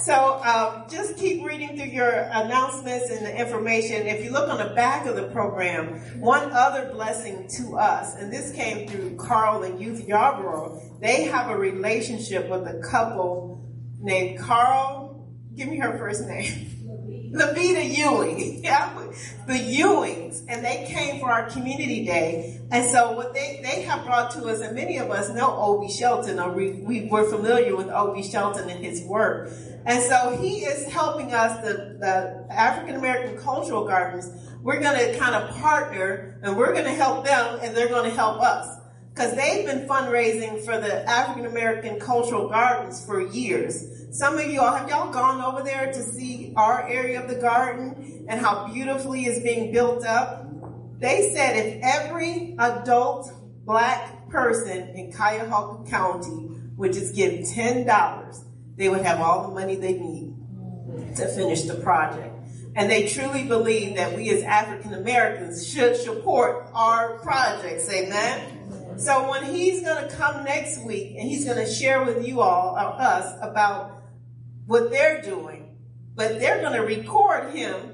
So um, just keep reading through your announcements and the information. If you look on the back of the program, one other blessing to us, and this came through Carl and Youth Yarborough, they have a relationship with a couple named Carl. Give me her first name. Levita Ewing, yeah, the Ewings, and they came for our community day. And so what they, they have brought to us, and many of us know O.B. Shelton, or we, we were familiar with O.B. Shelton and his work. And so he is helping us, the, the African American Cultural Gardens, we're going to kind of partner, and we're going to help them, and they're going to help us because they've been fundraising for the African American Cultural Gardens for years. Some of y'all, have y'all gone over there to see our area of the garden and how beautifully it's being built up? They said if every adult black person in Cuyahoga County would just give $10, they would have all the money they need to finish the project. And they truly believe that we as African Americans should support our projects. Amen. So when he's going to come next week and he's going to share with you all, or us, about what they're doing, but they're going to record him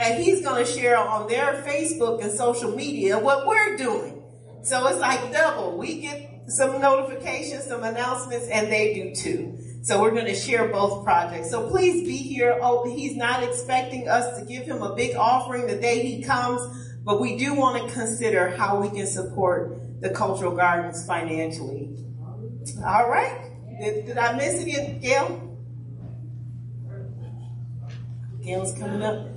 and he's going to share on their Facebook and social media what we're doing. So it's like double. We get some notifications, some announcements, and they do too. So we're going to share both projects. So please be here. Oh, he's not expecting us to give him a big offering the day he comes, but we do want to consider how we can support the cultural gardens financially. All right. Did, did I miss it, Gail? Gail's coming up.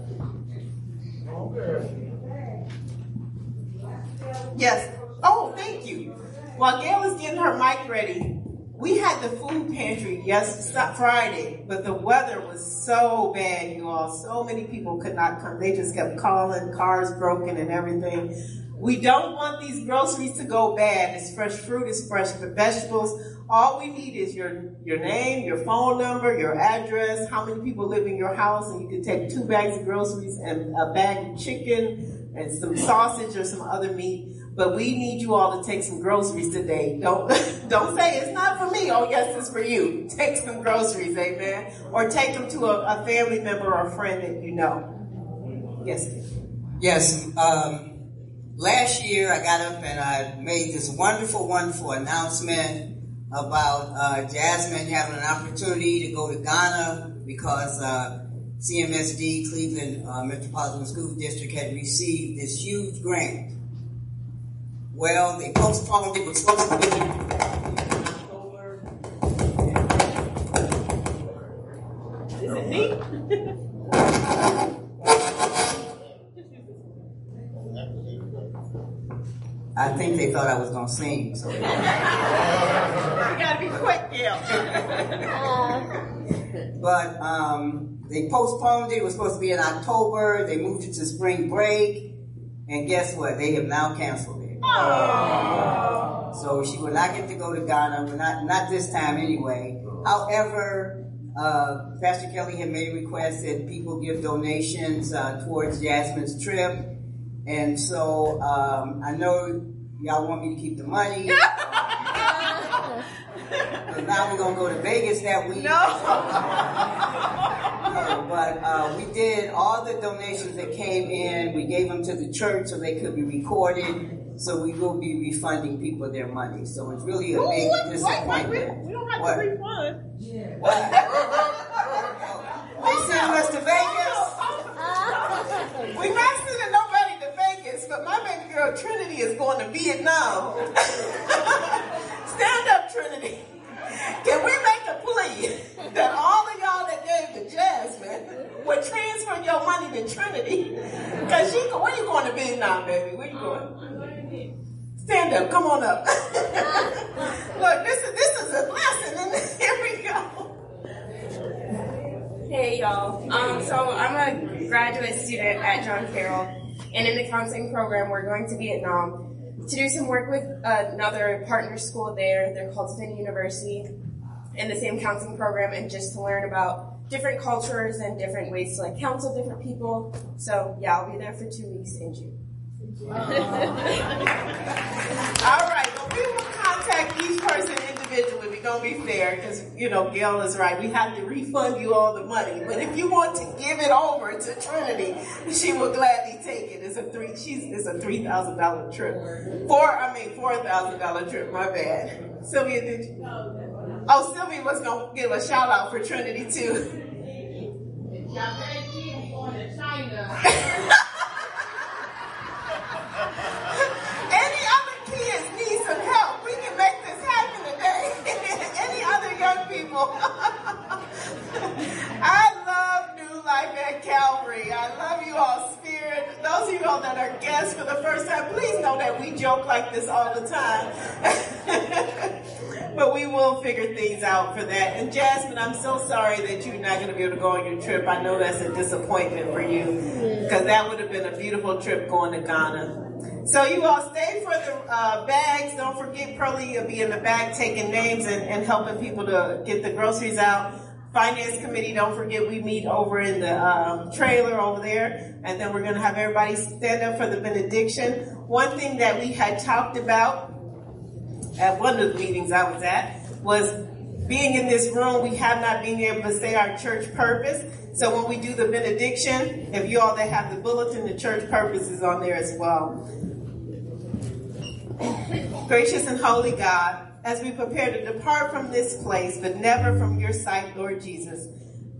Yes. Oh, thank you. While Gail is getting her mic ready, we had the food pantry yes Friday, but the weather was so bad, you all. So many people could not come. They just kept calling, cars broken and everything. We don't want these groceries to go bad. It's fresh fruit, it's fresh the vegetables. All we need is your, your name, your phone number, your address, how many people live in your house, and you can take two bags of groceries and a bag of chicken and some sausage or some other meat. But we need you all to take some groceries today. Don't don't say it's not for me. Oh yes, it's for you. Take some groceries, amen. Or take them to a, a family member or a friend that you know. Yes. Yes. Um, last year I got up and I made this wonderful, wonderful announcement about uh, Jasmine having an opportunity to go to Ghana because uh, CMSD, Cleveland uh, Metropolitan School District, had received this huge grant. Well, they postponed it. was supposed to be in October. Isn't neat? I think they thought I was gonna sing, so. You gotta be quick, Gail. But um, they postponed it. It was supposed to be in October. They moved it to spring break, and guess what? They have now canceled it. So she will not get to go to Ghana. Not not this time anyway. However, uh, Pastor Kellie had made a request that people give donations uh, towards Jasmine's trip, and so um, I know y'all want me to keep the money. But now we're gonna go to Vegas that week. No. Uh, but uh, we did all the donations that came in. We gave them to the church so they could be recorded. So we will be refunding people their money. So it's really a big wait, wait, disappointment. we don't have What? to refund. What? they sent us to Vegas. We not sending nobody to Vegas, but my baby girl Trinity is going to Vietnam. Stand up, Trinity. Can we make a plea that all of y'all that gave to Jasmine would transfer your money to Trinity? Cause she, where you going to Vietnam, baby? Where you going? Stand up, come on up. Look, this is this is a lesson, and here we go. Hey y'all. Um, so I'm a graduate student at John Carroll, and in the counseling program, we're going to Vietnam to do some work with another partner school there. They're called Finney University, in the same counseling program, and just to learn about different cultures and different ways to like counsel different people. So yeah, I'll be there for two weeks in June. All right, well, we will contact each person individually. Going to be fair because, you know, Gail is right. We have to refund you all the money. But if you want to give it over to Trinity, she will gladly take it. It's a three, she's, it's a $3,000 trip. Four, I mean, $4,000 trip, my bad. Sylvia, did you? Oh, Sylvia was going to give a shout out for Trinity too. Any Calvary. I love you all, Spirit. Those of you all that are guests for the first time, please know that we joke like this all the time. but we will figure things out for that. And Jasmine, I'm so sorry that you're not going to be able to go on your trip. I know that's a disappointment for you because that would have been a beautiful trip going to Ghana. So you all stay for the uh, bags. Don't forget Pearlie will be in the back taking names and, and helping people to get the groceries out. Finance committee, don't forget we meet over in the um, trailer over there. And then we're going to have everybody stand up for the benediction. One thing that we had talked about at one of the meetings I was at was being in this room, we have not been able to say our church purpose. So when we do the benediction, if you all that have the bulletin, the church purpose is on there as well. Gracious and holy God, as we prepare to depart from this place, but never from your sight, Lord Jesus,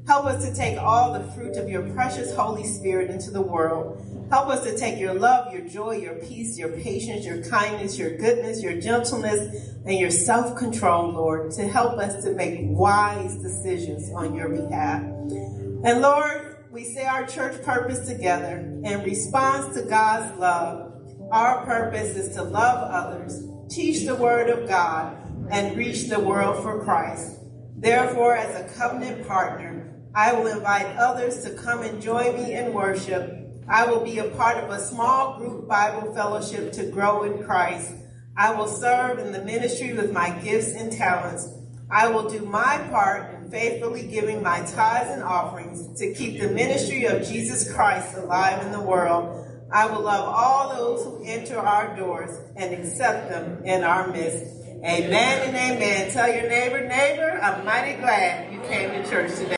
help us to take all the fruit of your precious Holy Spirit into the world. Help us to take your love, your joy, your peace, your patience, your kindness, your goodness, your gentleness, and your self-control, Lord, to help us to make wise decisions on your behalf. And Lord, we say our church purpose together in response to God's love. Our purpose is to love others, teach the word of God, and reach the world for Christ. Therefore, as a covenant partner, I will invite others to come and join me in worship. I will be a part of a small group Bible fellowship to grow in Christ. I will serve in the ministry with my gifts and talents. I will do my part in faithfully giving my tithes and offerings to keep the ministry of Jesus Christ alive in the world. I will love all those who enter our doors and accept them in our midst. Amen and amen. Tell your neighbor, neighbor, I'm mighty glad you came to church today.